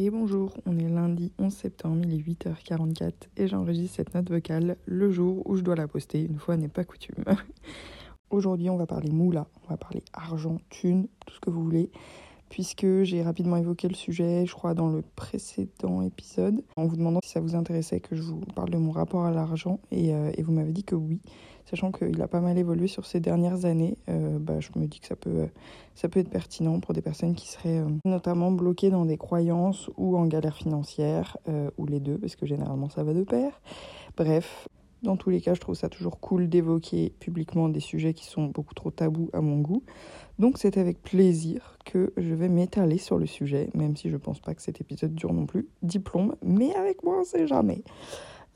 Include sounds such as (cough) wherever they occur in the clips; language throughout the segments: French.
Et bonjour, on est lundi 11 septembre, il est 8h44 et j'enregistre cette note vocale le jour où je dois la poster, une fois n'est pas coutume. (laughs) Aujourd'hui on va parler moula, on va parler argent, thune, tout ce que vous voulez, puisque j'ai rapidement évoqué le sujet, je crois, dans le précédent épisode, en vous demandant si ça vous intéressait que je vous parle de mon rapport à l'argent, et, euh, et vous m'avez dit que oui sachant qu'il a pas mal évolué sur ces dernières années, euh, bah, je me dis que ça peut, ça peut être pertinent pour des personnes qui seraient euh, notamment bloquées dans des croyances ou en galère financière, euh, ou les deux, parce que généralement ça va de pair. Bref, dans tous les cas, je trouve ça toujours cool d'évoquer publiquement des sujets qui sont beaucoup trop tabous à mon goût. Donc c'est avec plaisir que je vais m'étaler sur le sujet, même si je pense pas que cet épisode dure non plus. Diplôme, mais avec moi on sait jamais.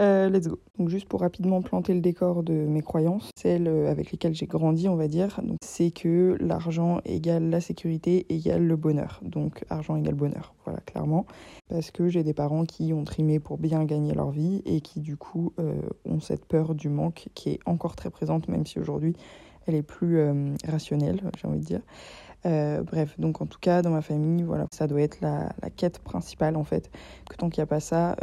Euh, let's go. Donc juste pour rapidement planter le décor de mes croyances, celles euh, avec lesquelles j'ai grandi, on va dire, c'est que l'argent égale la sécurité égale le bonheur. Donc argent égale bonheur, voilà clairement. Parce que j'ai des parents qui ont trimé pour bien gagner leur vie et qui du coup euh, ont cette peur du manque qui est encore très présente, même si aujourd'hui elle est plus rationnelle, j'ai envie de dire. bref, donc en tout cas, dans ma famille, voilà, ça doit être la, la quête principale en fait. Que tant qu'il n'y a pas ça,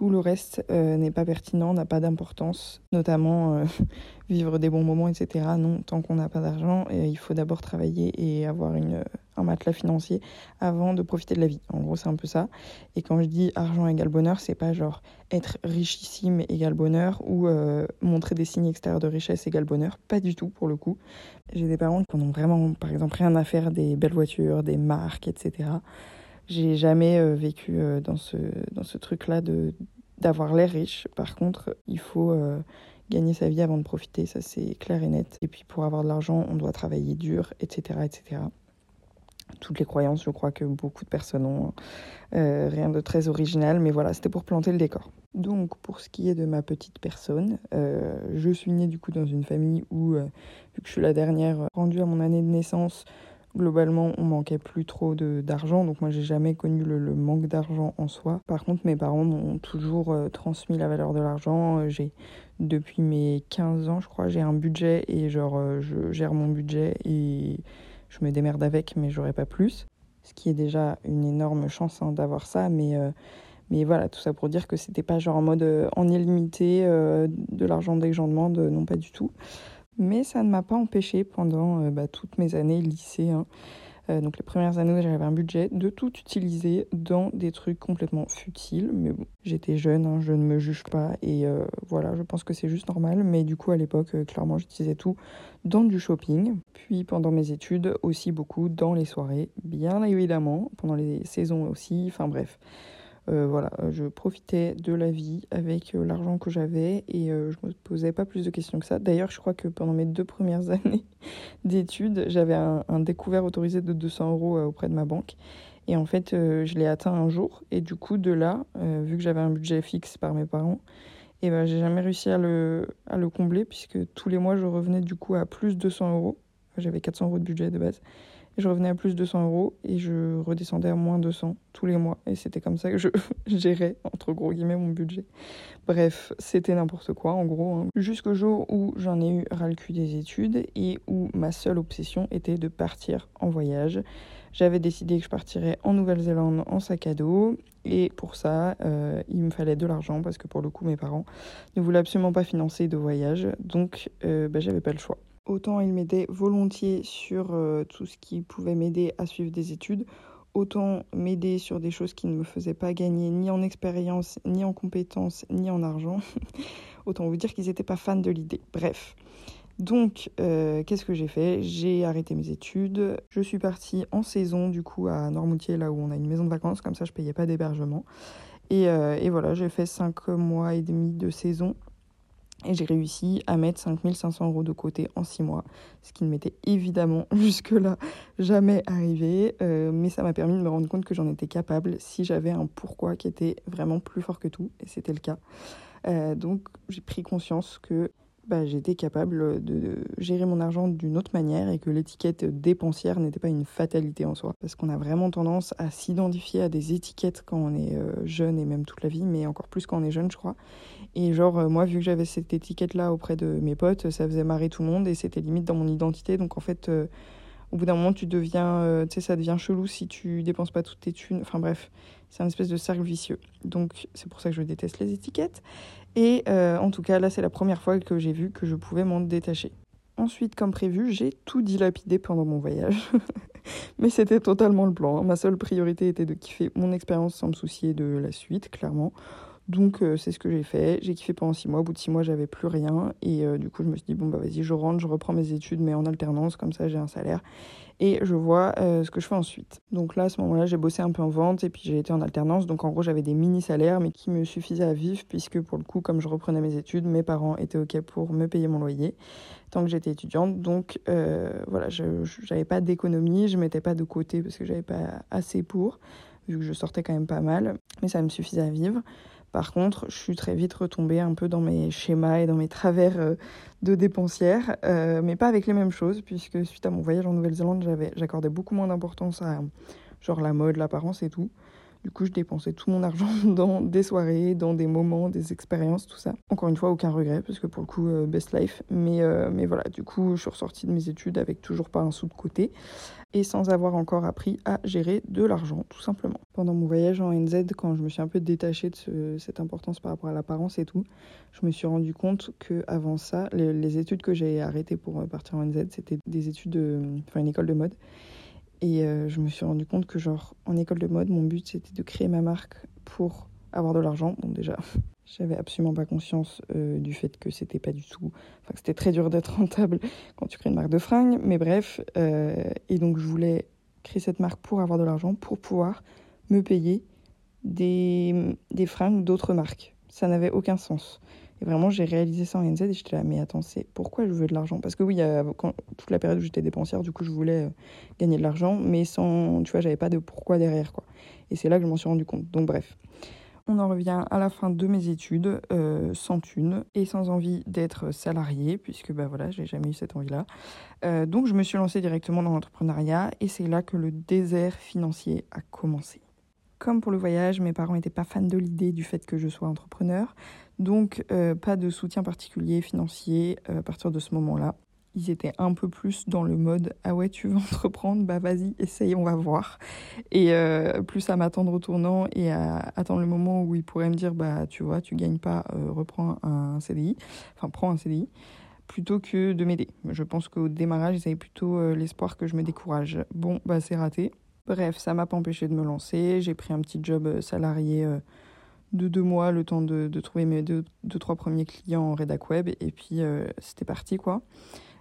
tout le reste euh, n'est pas pertinent, n'a pas d'importance, notamment euh, (laughs) vivre des bons moments, etc. Non, tant qu'on n'a pas d'argent, il faut d'abord travailler et avoir un matelas financier avant de profiter de la vie. En gros, c'est un peu ça. Et quand je dis argent égale bonheur, c'est pas genre être richissime égale bonheur ou euh, montrer des signes extérieurs de richesse égale bonheur. Pas du tout, pour le coup. J'ai des parents qui n'ont vraiment, par exemple, rien à faire des belles voitures, des marques, etc. J'ai jamais euh, vécu euh, dans ce, dans ce truc-là d'avoir l'air riche. Par contre, il faut euh, gagner sa vie avant de profiter, ça c'est clair et net. Et puis pour avoir de l'argent, on doit travailler dur, etc., etc. Toutes les croyances, je crois que beaucoup de personnes ont rien de très original, mais voilà, c'était pour planter le décor. Donc pour ce qui est de ma petite personne, je suis née du coup dans une famille où, vu que je suis la dernière rendue à mon année de naissance, Globalement, on manquait plus trop d'argent, donc moi j'ai jamais connu le, manque d'argent en soi. Par contre, mes parents m'ont toujours euh, transmis la valeur de l'argent. Euh, j'ai depuis mes 15 ans, je crois, j'ai un budget et genre euh, je gère mon budget et je me démerde avec, mais j'aurais pas plus. Ce qui est déjà une énorme chance hein, d'avoir ça, mais mais voilà, tout ça pour dire que c'était pas genre en mode en illimité de l'argent dès que j'en demande, non pas du tout. Mais ça ne m'a pas empêché pendant euh, bah, toutes mes années lycée, hein. euh, donc les premières années où j'avais un budget, de tout utiliser dans des trucs complètement futiles. Mais bon, j'étais jeune, hein, je ne me juge pas et euh, voilà, je pense que c'est juste normal. Mais du coup, à l'époque, clairement, j'utilisais tout dans du shopping. Puis pendant mes études, aussi beaucoup dans les soirées, bien évidemment, pendant les saisons aussi, enfin bref. Euh, voilà, euh, je profitais de la vie avec euh, l'argent que j'avais et je me posais pas plus de questions que ça. D'ailleurs, je crois que pendant mes deux premières (laughs) années d'études, j'avais un, découvert autorisé de 200 euros auprès de ma banque. Et en fait, je l'ai atteint un jour. Et du coup, de là, vu que j'avais un budget fixe par mes parents, et eh ben, j'ai jamais réussi à le, à le combler puisque tous les mois, je revenais du coup à plus de 200 euros. J'avais 400 euros de budget de base je revenais à plus de 200 euros et je redescendais à moins 200 tous les mois. Et c'était comme ça que je (laughs) gérais, entre gros guillemets, mon budget. Bref, c'était n'importe quoi en gros. Hein. Jusqu'au jour où j'en ai eu ras le cul des études et où ma seule obsession était de partir en voyage. J'avais décidé que je partirais en Nouvelle-Zélande en sac à dos. Et pour ça, euh, il me fallait de l'argent parce que pour le coup, mes parents ne voulaient absolument pas financer de voyage. Donc, euh, bah, j'avais pas le choix. Autant il m'aidait volontiers sur euh, tout ce qui pouvait m'aider à suivre des études, autant m'aider sur des choses qui ne me faisaient pas gagner ni en expérience, ni en compétences, ni en argent. (laughs) autant vous dire qu'ils n'étaient pas fans de l'idée. Bref. Donc, euh, qu'est-ce que j'ai fait? J'ai arrêté mes études. Je suis partie en saison, du coup, à Normoutier, là où on a une maison de vacances. Comme ça, je payais pas d'hébergement. Et, euh, voilà, j'ai fait 5 mois et demi de saison et j'ai réussi à mettre 5500 euros de côté en 6 mois, ce qui ne m'était évidemment (laughs) jusque-là jamais arrivé, euh, mais ça m'a permis de me rendre compte que j'en étais capable si j'avais un pourquoi qui était vraiment plus fort que tout, et c'était le cas. Euh, donc j'ai pris conscience que bah, j'étais capable de gérer mon argent d'une autre manière et que l'étiquette dépensière n'était pas une fatalité en soi. Parce qu'on a vraiment tendance à s'identifier à des étiquettes quand on est euh, jeune et même toute la vie, mais encore plus quand on est jeune, je crois. Et genre, euh, moi, vu que j'avais cette étiquette-là auprès de mes potes, ça faisait marrer tout le monde et c'était limite dans mon identité. Donc en fait, euh, au bout d'un moment, tu deviens, tu sais, ça devient chelou si tu dépenses pas toutes tes thunes. Enfin bref, c'est un espèce de cercle vicieux. Donc c'est pour ça que je déteste les étiquettes. Et en tout cas, là, c'est la première fois que j'ai vu que je pouvais m'en détacher. Ensuite, comme prévu, j'ai tout dilapidé pendant mon voyage. (laughs) Mais c'était totalement le plan. Hein. Ma seule priorité était de kiffer mon expérience sans me soucier de la suite, clairement. Donc euh, c'est ce que j'ai fait. J'ai kiffé pendant six mois. Au bout de six mois, j'avais plus rien. Et euh, du coup, je me suis dit, bon, bah vas-y, je rentre, je reprends mes études, mais en alternance, comme ça, j'ai un salaire. Et je vois euh, ce que je fais ensuite. Donc là, à ce moment-là, j'ai bossé un peu en vente et puis j'ai été en alternance. Donc en gros, j'avais des mini-salaires, mais qui me suffisaient à vivre, puisque pour le coup, comme je reprenais mes études, mes parents étaient OK pour me payer mon loyer tant que j'étais étudiante. Donc voilà, je n'avais pas d'économie, je mettais pas de côté parce que j'avais pas assez pour, vu que je sortais quand même pas mal. Mais ça me suffisait à vivre. Par contre, je suis très vite retombée un peu dans mes schémas et dans mes travers euh, de dépensière, euh, mais pas avec les mêmes choses, puisque suite à mon voyage en Nouvelle-Zélande, j'accordais beaucoup moins d'importance à genre la mode, l'apparence et tout. Du coup, je dépensais tout mon argent (laughs) dans des soirées, dans des moments, des expériences, tout ça. Encore une fois, aucun regret, parce que pour le coup, euh, best life. Mais, mais voilà, du coup, je suis ressortie de mes études avec toujours pas un sou de côté et sans avoir encore appris à gérer de l'argent, tout simplement. Pendant mon voyage en NZ, quand je me suis un peu détachée de cette importance par rapport à l'apparence et tout, je me suis rendu compte que avant ça, les, études que j'ai arrêtées pour euh, partir en NZ, c'était des études, de, enfin une école de mode. Et euh, je me suis rendu compte que, genre, en école de mode, mon but c'était de créer ma marque pour avoir de l'argent. Bon, déjà, j'avais absolument pas conscience euh, du fait que c'était pas du tout. Enfin, que c'était très dur d'être rentable (laughs) quand tu crées une marque de fringues. Mais bref, euh, et donc je voulais créer cette marque pour avoir de l'argent, pour pouvoir me payer des, des fringues d'autres marques. Ça n'avait aucun sens. Et vraiment, j'ai réalisé ça en NZ et j'étais là, mais attends, c'est pourquoi je veux de l'argent? Parce que oui, quand, toute la période où j'étais dépensière, du coup, je voulais euh, gagner de l'argent, mais sans, tu vois, j'avais pas de pourquoi derrière, quoi. Et c'est là que je m'en suis rendu compte. Donc, bref. On en revient à la fin de mes études, euh, sans thune et sans envie d'être salarié, puisque bah voilà, j'ai jamais eu cette envie-là. Euh, donc je me suis lancée directement dans l'entrepreneuriat et c'est là que le désert financier a commencé. Comme pour le voyage, mes parents n'étaient pas fans de l'idée du fait que je sois entrepreneur. Donc, euh, pas de soutien particulier financier à partir de ce moment-là. Ils étaient un peu plus dans le mode Ah ouais, tu veux (laughs) entreprendre? Bah vas-y, essaye, on va voir. Et euh, plus à m'attendre au tournant et à attendre le moment où ils pourraient me dire Bah tu vois, tu gagnes pas, reprends un CDI, enfin prends un CDI, plutôt que de m'aider. Je pense qu'au démarrage, ils avaient plutôt l'espoir que je me décourage. Bon, bah c'est raté. Bref, ça m'a pas empêché de me lancer. J'ai pris un petit job salarié de deux mois, le temps de, trouver mes deux, trois premiers clients en rédac web, et puis euh, c'était parti quoi.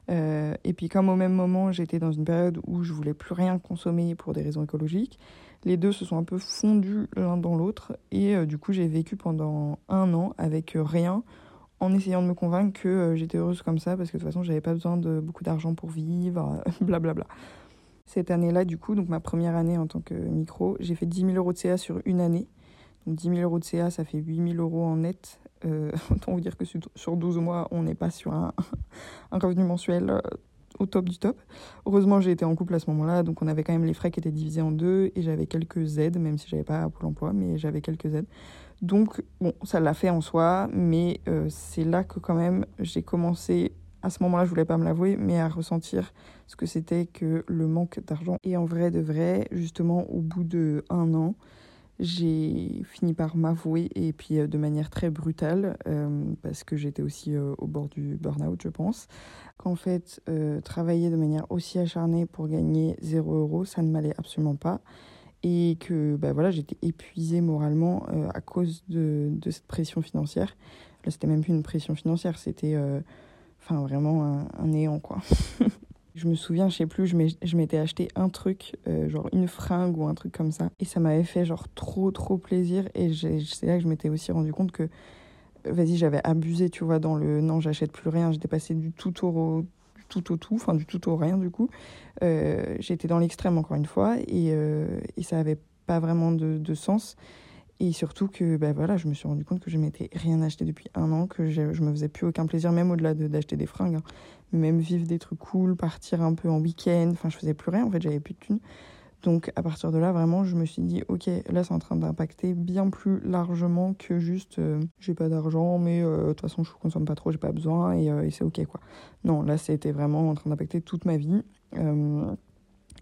Euh, et puis comme au même moment j'étais dans une période où je voulais plus rien consommer pour des raisons écologiques, les deux se sont un peu fondus l'un dans l'autre, et euh, du coup j'ai vécu pendant un an avec rien, en essayant de me convaincre que j'étais heureuse comme ça, parce que de toute façon j'avais pas besoin de beaucoup d'argent pour vivre, (laughs) blablabla. Cette année-là, du coup, donc ma première année en tant que micro, j'ai fait 10 000 euros de CA sur une année. Donc 10 000 euros de CA, ça fait 8 000 euros en net. Euh, (laughs) autant vous dire que sur 12 mois, on n'est pas sur (laughs) un, revenu mensuel euh, au top du top. Heureusement, j'ai été en couple à ce moment-là, donc on avait quand même les frais qui étaient divisés en deux et j'avais quelques aides, même si j'avais pas Pôle emploi, mais j'avais quelques aides. Donc, bon, ça l'a fait en soi, mais euh, c'est là que quand même j'ai commencé, à ce moment-là, je voulais pas me l'avouer, mais à ressentir ce que c'était que le manque d'argent. Et en vrai de vrai, justement, au bout de un an, j'ai fini par m'avouer et puis euh, de manière très brutale euh, parce que j'étais aussi euh, au bord du burn-out je pense qu'en fait travailler de manière aussi acharnée pour gagner 0 euros ça ne m'allait absolument pas et que bah voilà j'étais épuisée moralement à cause de, cette pression financière. Là c'était même plus une pression financière c'était enfin vraiment un, un néant quoi (laughs) Je me souviens, je sais plus, je m'étais acheté un truc, euh, genre une fringue ou un truc comme ça. Et ça m'avait fait genre trop, trop plaisir. Et c'est là que je m'étais aussi rendu compte que, vas-y, j'avais abusé, tu vois, dans le non, j'achète plus rien. J'étais passé du tout au, tout au tout, enfin du tout au rien du coup. Euh, J'étais dans l'extrême encore une fois et, euh, et ça avait pas vraiment de, de, sens. Et surtout que bah voilà, je me suis rendu compte que je m'étais rien acheté depuis un an, que je, je me faisais plus aucun plaisir, même au-delà d'acheter des fringues. Hein même vivre des trucs cool, partir un peu en week-end. Enfin, je faisais plus rien, en fait, j'avais plus de thunes. Donc, à partir de là, vraiment, je me suis dit, ok, là, c'est en train d'impacter bien plus largement que juste, euh, j'ai pas d'argent, mais euh, de toute façon, je consomme pas trop, j'ai pas besoin, et, euh, et c'est ok, quoi. Non, là, c'était vraiment en train d'impacter toute ma vie.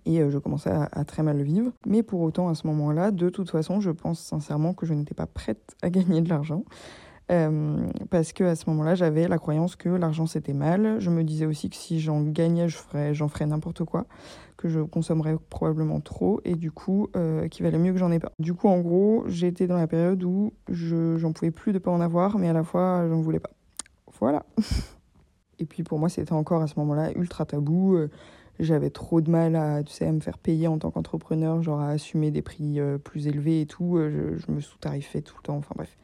Et je commençais à, très mal vivre. Mais pour autant, à ce moment-là, de toute façon, je pense sincèrement que je n'étais pas prête à gagner de l'argent. Euh, parce que à ce moment-là, j'avais la croyance que l'argent c'était mal. Je me disais aussi que si j'en gagnais, je ferais, j'en ferais n'importe quoi, que je consommerais probablement trop, et du coup, euh, qu'il valait mieux que j'en ai pas. Du coup, en gros, j'étais dans la période où je, j'en pouvais plus de pas en avoir, mais à la fois, j'en voulais pas. Voilà. (laughs) et puis pour moi, c'était encore à ce moment-là ultra tabou. Euh, j'avais trop de mal à, tu sais, à me faire payer en tant qu'entrepreneur, genre à assumer des prix plus élevés et tout. Je, je me sous-tarifais tout le temps. Enfin bref.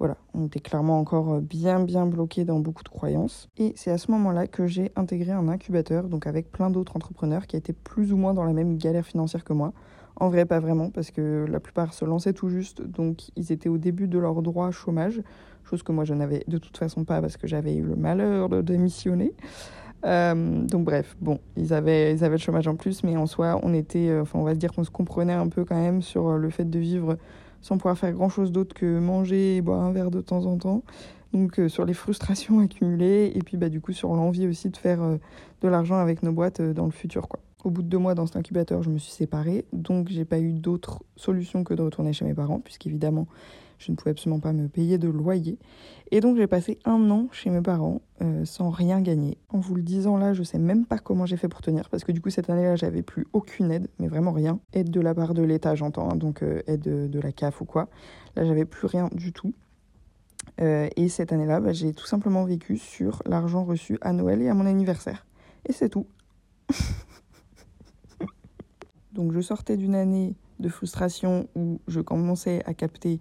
Voilà, on était clairement encore euh, bien bien bloqué dans beaucoup de croyances. Et c'est à ce moment-là que j'ai intégré un incubateur, donc avec plein d'autres entrepreneurs qui étaient plus ou moins dans la même galère financière que moi. En vrai, pas vraiment, parce que la plupart se lançaient tout juste, donc ils étaient au début de leur droit chômage, chose que moi je n'avais de toute façon pas parce que j'avais eu le malheur de démissionner. Euh, donc bref, bon, ils avaient, ils avaient le chômage en plus, mais en soi, on était, euh, enfin on va se dire qu'on se comprenait un peu quand même sur le fait de vivre sans pouvoir faire grand chose d'autre que manger et boire un verre de temps en temps. Donc euh, sur les frustrations accumulées et puis bah, du coup sur l'envie aussi de faire euh, de l'argent avec nos boîtes euh, dans le futur. Quoi. Au bout de deux mois dans cet incubateur, je me suis séparée, donc j'ai pas eu d'autre solution que de retourner chez mes parents, puisqu'évidemment je ne pouvais absolument pas me payer de loyer. Et donc j'ai passé un an chez mes parents euh, sans rien gagner. En vous le disant là, je sais même pas comment j'ai fait pour tenir parce que du coup cette année-là, j'avais plus aucune aide, mais vraiment rien. Aide de la part de l'État, j'entends, hein, donc euh, aide de, la CAF ou quoi. Là, j'avais plus rien du tout. Euh, et cette année-là, bah, j'ai tout simplement vécu sur l'argent reçu à Noël et à mon anniversaire. Et c'est tout. (laughs) donc je sortais d'une année de frustration où je commençais à capter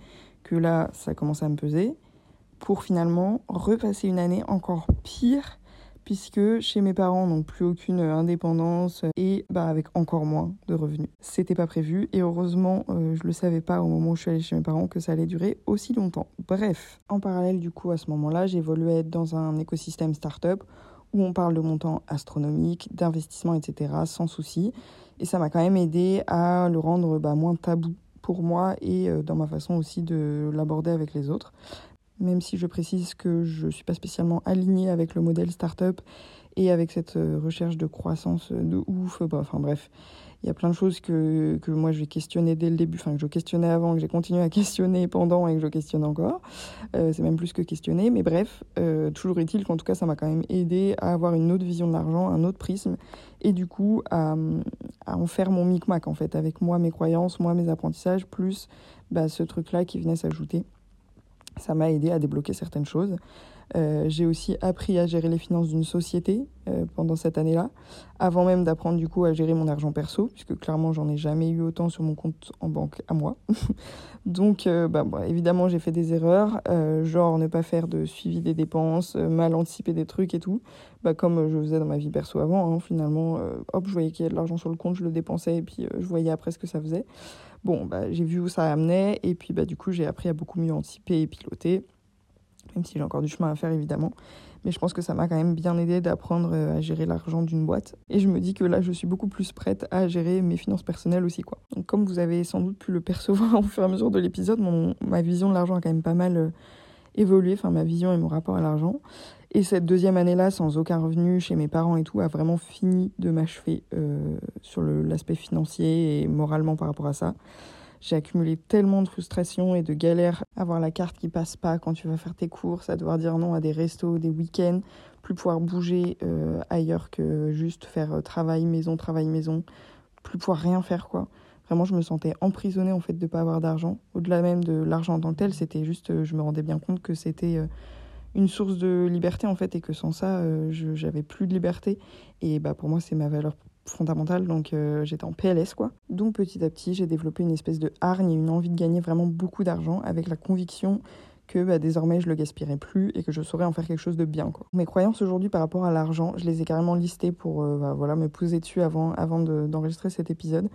là, ça commençait à me peser, pour finalement repasser une année encore pire, puisque chez mes parents, n'ont plus aucune indépendance et bah, avec encore moins de revenus. C'était pas prévu et heureusement, euh, je le savais pas au moment où je suis allée chez mes parents que ça allait durer aussi longtemps. Bref, en parallèle, du coup, à ce moment-là, j'évoluais dans un écosystème startup où on parle de montants astronomiques, d'investissement, etc., sans souci. Et ça m'a quand même aidé à le rendre bah, moins tabou pour moi et euh, dans ma façon aussi de l'aborder avec les autres. Même si je précise que je ne suis pas spécialement alignée avec le modèle startup et avec cette euh, recherche de croissance de ouf. Bah, enfin bref, il y a plein de choses que, que moi je vais questionner dès le début, enfin que je questionnais avant, que j'ai continué à questionner pendant et que je questionne encore. Euh, c'est même plus que questionner, mais bref, euh, toujours est-il qu'en tout cas ça m'a quand même aidé à avoir une autre vision de l'argent, un autre prisme, et du coup à, à en faire mon micmac en fait, avec moi mes croyances, moi mes apprentissages, plus bah, ce truc-là qui venait s'ajouter. Ça m'a aidé à débloquer certaines choses. Euh, j'ai aussi appris à gérer les finances d'une société euh, pendant cette année-là, avant même d'apprendre du coup à gérer mon argent perso, puisque clairement j'en ai jamais eu autant sur mon compte en banque à moi. (laughs) Donc euh, bah, évidemment j'ai fait des erreurs, genre ne pas faire de suivi des dépenses, mal anticiper des trucs et tout, bah, comme je faisais dans ma vie perso avant. Hein, finalement, hop, je voyais qu'il y avait de l'argent sur le compte, je le dépensais et puis je voyais après ce que ça faisait. Bon, bah, j'ai vu où ça amenait et puis bah, du coup j'ai appris à beaucoup mieux anticiper et piloter même si j'ai encore du chemin à faire évidemment. Mais je pense que ça m'a quand même bien aidé d'apprendre euh, à gérer l'argent d'une boîte. Et je me dis que là, je suis beaucoup plus prête à gérer mes finances personnelles aussi. Quoi. Donc, comme vous avez sans doute pu le percevoir (laughs) au fur et à mesure de l'épisode, ma vision de l'argent a quand même pas mal euh, évolué, enfin ma vision et mon rapport à l'argent. Et cette deuxième année-là, sans aucun revenu chez mes parents et tout, a vraiment fini de m'achever euh, sur l'aspect financier et moralement par rapport à ça. J'ai accumulé tellement de frustration et de galères. Avoir la carte qui passe pas quand tu vas faire tes courses, à devoir dire non à des restos, des week-ends, plus pouvoir bouger euh, ailleurs que juste faire euh, travail maison, travail maison, plus pouvoir rien faire quoi. Vraiment, je me sentais emprisonnée en fait de pas avoir d'argent. Au-delà même de l'argent en tant que tel, c'était juste, euh, je me rendais bien compte que c'était une source de liberté en fait et que sans ça, j'avais plus de liberté. Et bah pour moi, c'est ma valeur fondamentale, donc euh, j'étais en PLS quoi. Donc petit à petit, j'ai développé une espèce de hargne et une envie de gagner vraiment beaucoup d'argent avec la conviction que bah, désormais je le gaspillerais plus et que je saurais en faire quelque chose de bien quoi. Mes croyances aujourd'hui par rapport à l'argent, je les ai carrément listées pour euh, bah, voilà me poser dessus avant avant d'enregistrer cet épisode.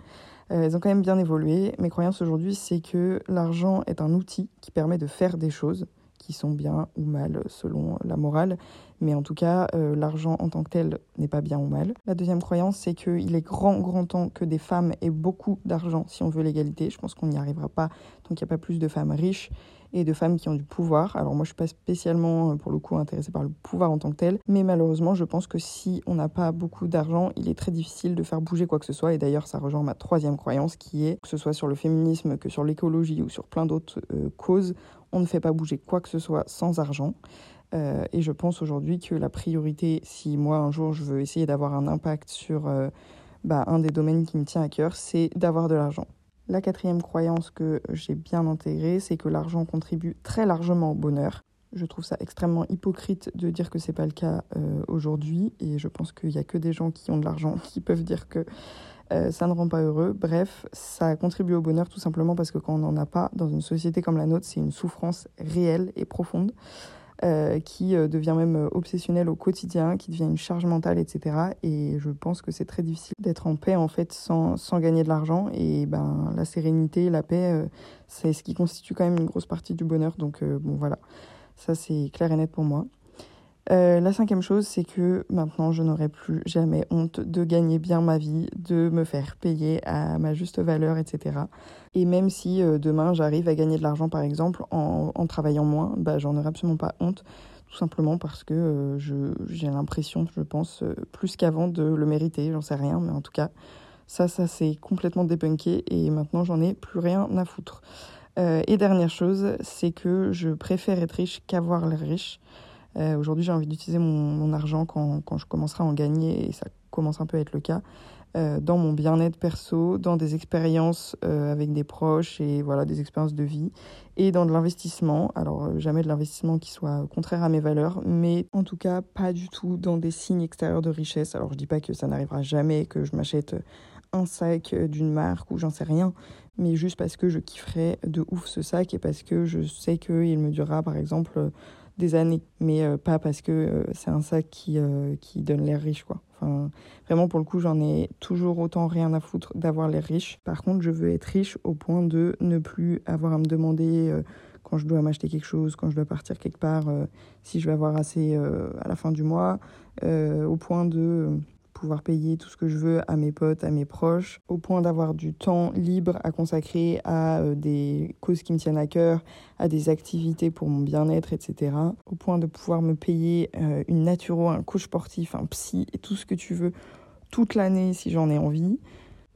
Euh, elles ont quand même bien évolué. Mes croyances aujourd'hui, c'est que l'argent est un outil qui permet de faire des choses qui sont bien ou mal selon la morale, Mais en tout cas, euh, l'argent en tant que tel n'est pas bien ou mal. La deuxième croyance, c'est qu'il est grand, grand temps que des femmes aient beaucoup d'argent si on veut l'égalité. Je pense qu'on n'y arrivera pas tant qu'il n'y a pas plus de femmes riches et de femmes qui ont du pouvoir. Alors moi, je suis pas spécialement, euh, pour le coup, intéressée par le pouvoir en tant que tel, mais malheureusement, je pense que si on n'a pas beaucoup d'argent, il est très difficile de faire bouger quoi que ce soit. Et d'ailleurs, ça rejoint ma troisième croyance qui est, que ce soit sur le féminisme, que sur l'écologie ou sur plein d'autres euh, causes, on ne fait pas bouger quoi que ce soit sans argent. Euh, et je pense aujourd'hui que la priorité, si moi un jour je veux essayer d'avoir un impact sur bah, un des domaines qui me tient à cœur, c'est d'avoir de l'argent. La quatrième croyance que j'ai bien intégrée, c'est que l'argent contribue très largement au bonheur. Je trouve ça extrêmement hypocrite de dire que c'est pas le cas euh, aujourd'hui, et je pense qu'il n'y a que des gens qui ont de l'argent (laughs) qui peuvent dire que euh, ça ne rend pas heureux. Bref, ça contribue au bonheur tout simplement parce que quand on n'en a pas dans une société comme la nôtre, c'est une souffrance réelle et profonde. Euh, qui euh, devient même euh, obsessionnel au quotidien, qui devient une charge mentale, etc. Et je pense que c'est très difficile d'être en paix en fait sans, sans gagner de l'argent. Et ben la sérénité, la paix, c'est ce qui constitue quand même une grosse partie du bonheur. Donc bon voilà, ça c'est clair et net pour moi. Euh, la cinquième chose, c'est que maintenant, je n'aurai plus jamais honte de gagner bien ma vie, de me faire payer à ma juste valeur, etc. Et même si euh, demain, j'arrive à gagner de l'argent, par exemple, en, travaillant moins, bah, j'en aurai absolument pas honte, tout simplement parce que euh, j'ai l'impression, je pense, plus qu'avant de le mériter, j'en sais rien, mais en tout cas, ça, ça s'est complètement débunké et maintenant, j'en ai plus rien à foutre. et dernière chose, c'est que je préfère être riche qu'avoir l'air riche. Euh, aujourd'hui, j'ai envie d'utiliser mon, argent quand, je commencerai à en gagner, et ça commence un peu à être le cas, euh, dans mon bien-être perso, dans des expériences euh, avec des proches et voilà des expériences de vie, et dans de l'investissement. Alors jamais de l'investissement qui soit contraire à mes valeurs, mais en tout cas pas du tout dans des signes extérieurs de richesse. Alors je dis pas que ça n'arrivera jamais, que je m'achète un sac d'une marque ou j'en sais rien, mais juste parce que je kifferais de ouf ce sac et parce que je sais qu'il me durera par exemple des années, mais euh, pas parce que euh, c'est un sac qui, euh, qui donne l'air riche, quoi. Enfin, vraiment, pour le coup, j'en ai toujours autant rien à foutre d'avoir l'air riche. Par contre, je veux être riche au point de ne plus avoir à me demander quand je dois m'acheter quelque chose, quand je dois partir quelque part, si je vais avoir assez à la fin du mois, au point de pouvoir payer tout ce que je veux à mes potes, à mes proches, au point d'avoir du temps libre à consacrer à euh, des causes qui me tiennent à cœur, à des activités pour mon bien-être, etc. Au point de pouvoir me payer euh, une naturo, un coach sportif, un psy et tout ce que tu veux toute l'année si j'en ai envie.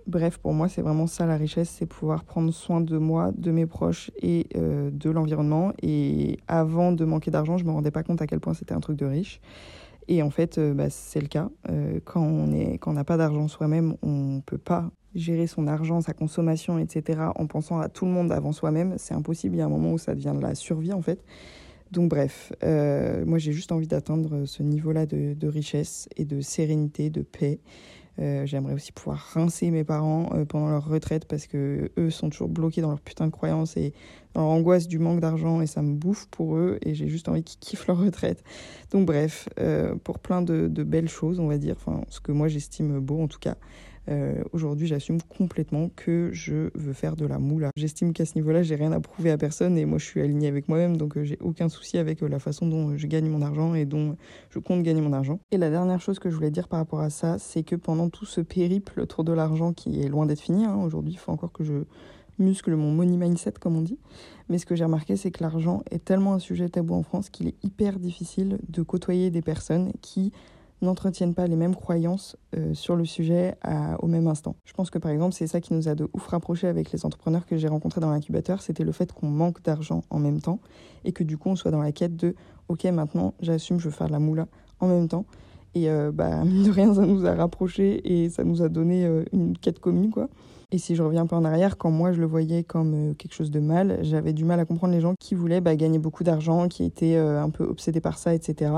Bref, pour moi, c'est vraiment ça la richesse, c'est pouvoir prendre soin de moi, de mes proches et euh, de l'environnement. Et avant de manquer d'argent, je me rendais pas compte à quel point c'était un truc de riche. Et en fait, euh, bah, c'est le cas. Euh, quand on n'a pas d'argent soi-même, on ne peut pas gérer son argent, sa consommation, etc. en pensant à tout le monde avant soi-même. C'est impossible. Il y a un moment où ça devient de la survie, en fait. Donc bref, euh, moi j'ai juste envie d'atteindre ce niveau-là de, richesse et de sérénité, de paix. Euh, j'aimerais aussi pouvoir rincer mes parents euh, pendant leur retraite parce que eux sont toujours bloqués dans leur putain de croyances et dans leur angoisse du manque d'argent et ça me bouffe pour eux et j'ai juste envie qu'ils kiffent leur retraite. Donc bref, euh, pour plein de, de, belles choses, on va dire, enfin ce que moi j'estime beau en tout cas. Euh, aujourd'hui, j'assume complètement que je veux faire de la moula. J'estime qu'à ce niveau-là, j'ai rien à prouver à personne et moi, je suis alignée avec moi-même, donc euh, j'ai aucun souci avec euh, la façon dont je gagne mon argent et dont je compte gagner mon argent. Et la dernière chose que je voulais dire par rapport à ça, c'est que pendant tout ce périple autour de l'argent qui est loin d'être fini, hein, aujourd'hui, il faut encore que je muscle mon money mindset comme on dit. Mais ce que j'ai remarqué, c'est que l'argent est tellement un sujet tabou en France qu'il est hyper difficile de côtoyer des personnes qui n'entretiennent pas les mêmes croyances euh, sur le sujet au même instant. Je pense que par exemple, c'est ça qui nous a de ouf rapprochés avec les entrepreneurs que j'ai rencontrés dans l'incubateur, c'était le fait qu'on manque d'argent en même temps et que du coup on soit dans la quête de ok maintenant j'assume, je veux faire la moula en même temps. Et euh, bah, (laughs) mine de rien, ça nous a rapprochés et ça nous a donné euh, une quête commune, quoi. Et si je reviens un peu en arrière, quand moi je le voyais comme quelque chose de mal, j'avais du mal à comprendre les gens qui voulaient bah, gagner beaucoup d'argent, qui étaient un peu obsédés par ça, etc.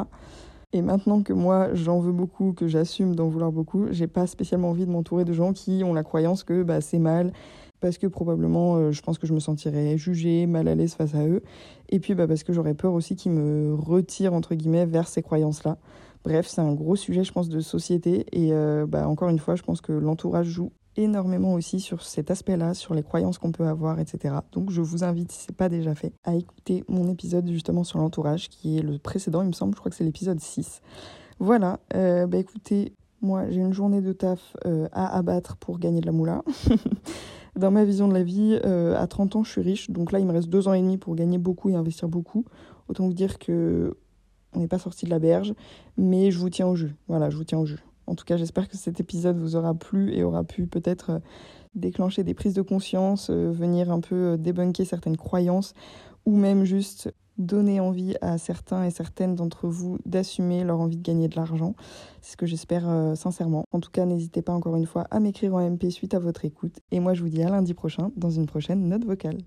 Et maintenant que moi, j'en veux beaucoup, que j'assume d'en vouloir beaucoup, j'ai pas spécialement envie de m'entourer de gens qui ont la croyance que bah, c'est mal, parce que probablement, euh, je pense que je me sentirais jugée, mal à l'aise face à eux. Et puis, bah, parce que j'aurais peur aussi qu'ils me retirent, entre guillemets, vers ces croyances-là. Bref, c'est un gros sujet, je pense, de société. Et euh, bah, encore une fois, je pense que l'entourage joue énormément aussi sur cet aspect-là, sur les croyances qu'on peut avoir, etc. Donc je vous invite, si ce n'est pas déjà fait, à écouter mon épisode justement sur l'entourage, qui est le précédent, il me semble, je crois que c'est l'épisode 6. Voilà, euh, bah écoutez, moi j'ai une journée de taf euh, à abattre pour gagner de la moula. (laughs) Dans ma vision de la vie, euh, à 30 ans, je suis riche, donc là il me reste deux ans et demi pour gagner beaucoup et investir beaucoup. Autant vous dire que on n'est pas sorti de la berge, mais je vous tiens au jeu. Voilà, je vous tiens au jeu. En tout cas, j'espère que cet épisode vous aura plu et aura pu peut-être euh, déclencher des prises de conscience, euh, venir un peu euh, débunker certaines croyances ou même juste donner envie à certains et certaines d'entre vous d'assumer leur envie de gagner de l'argent. C'est ce que j'espère sincèrement. En tout cas, n'hésitez pas encore une fois à m'écrire en MP suite à votre écoute. Et moi, je vous dis à lundi prochain dans une prochaine note vocale.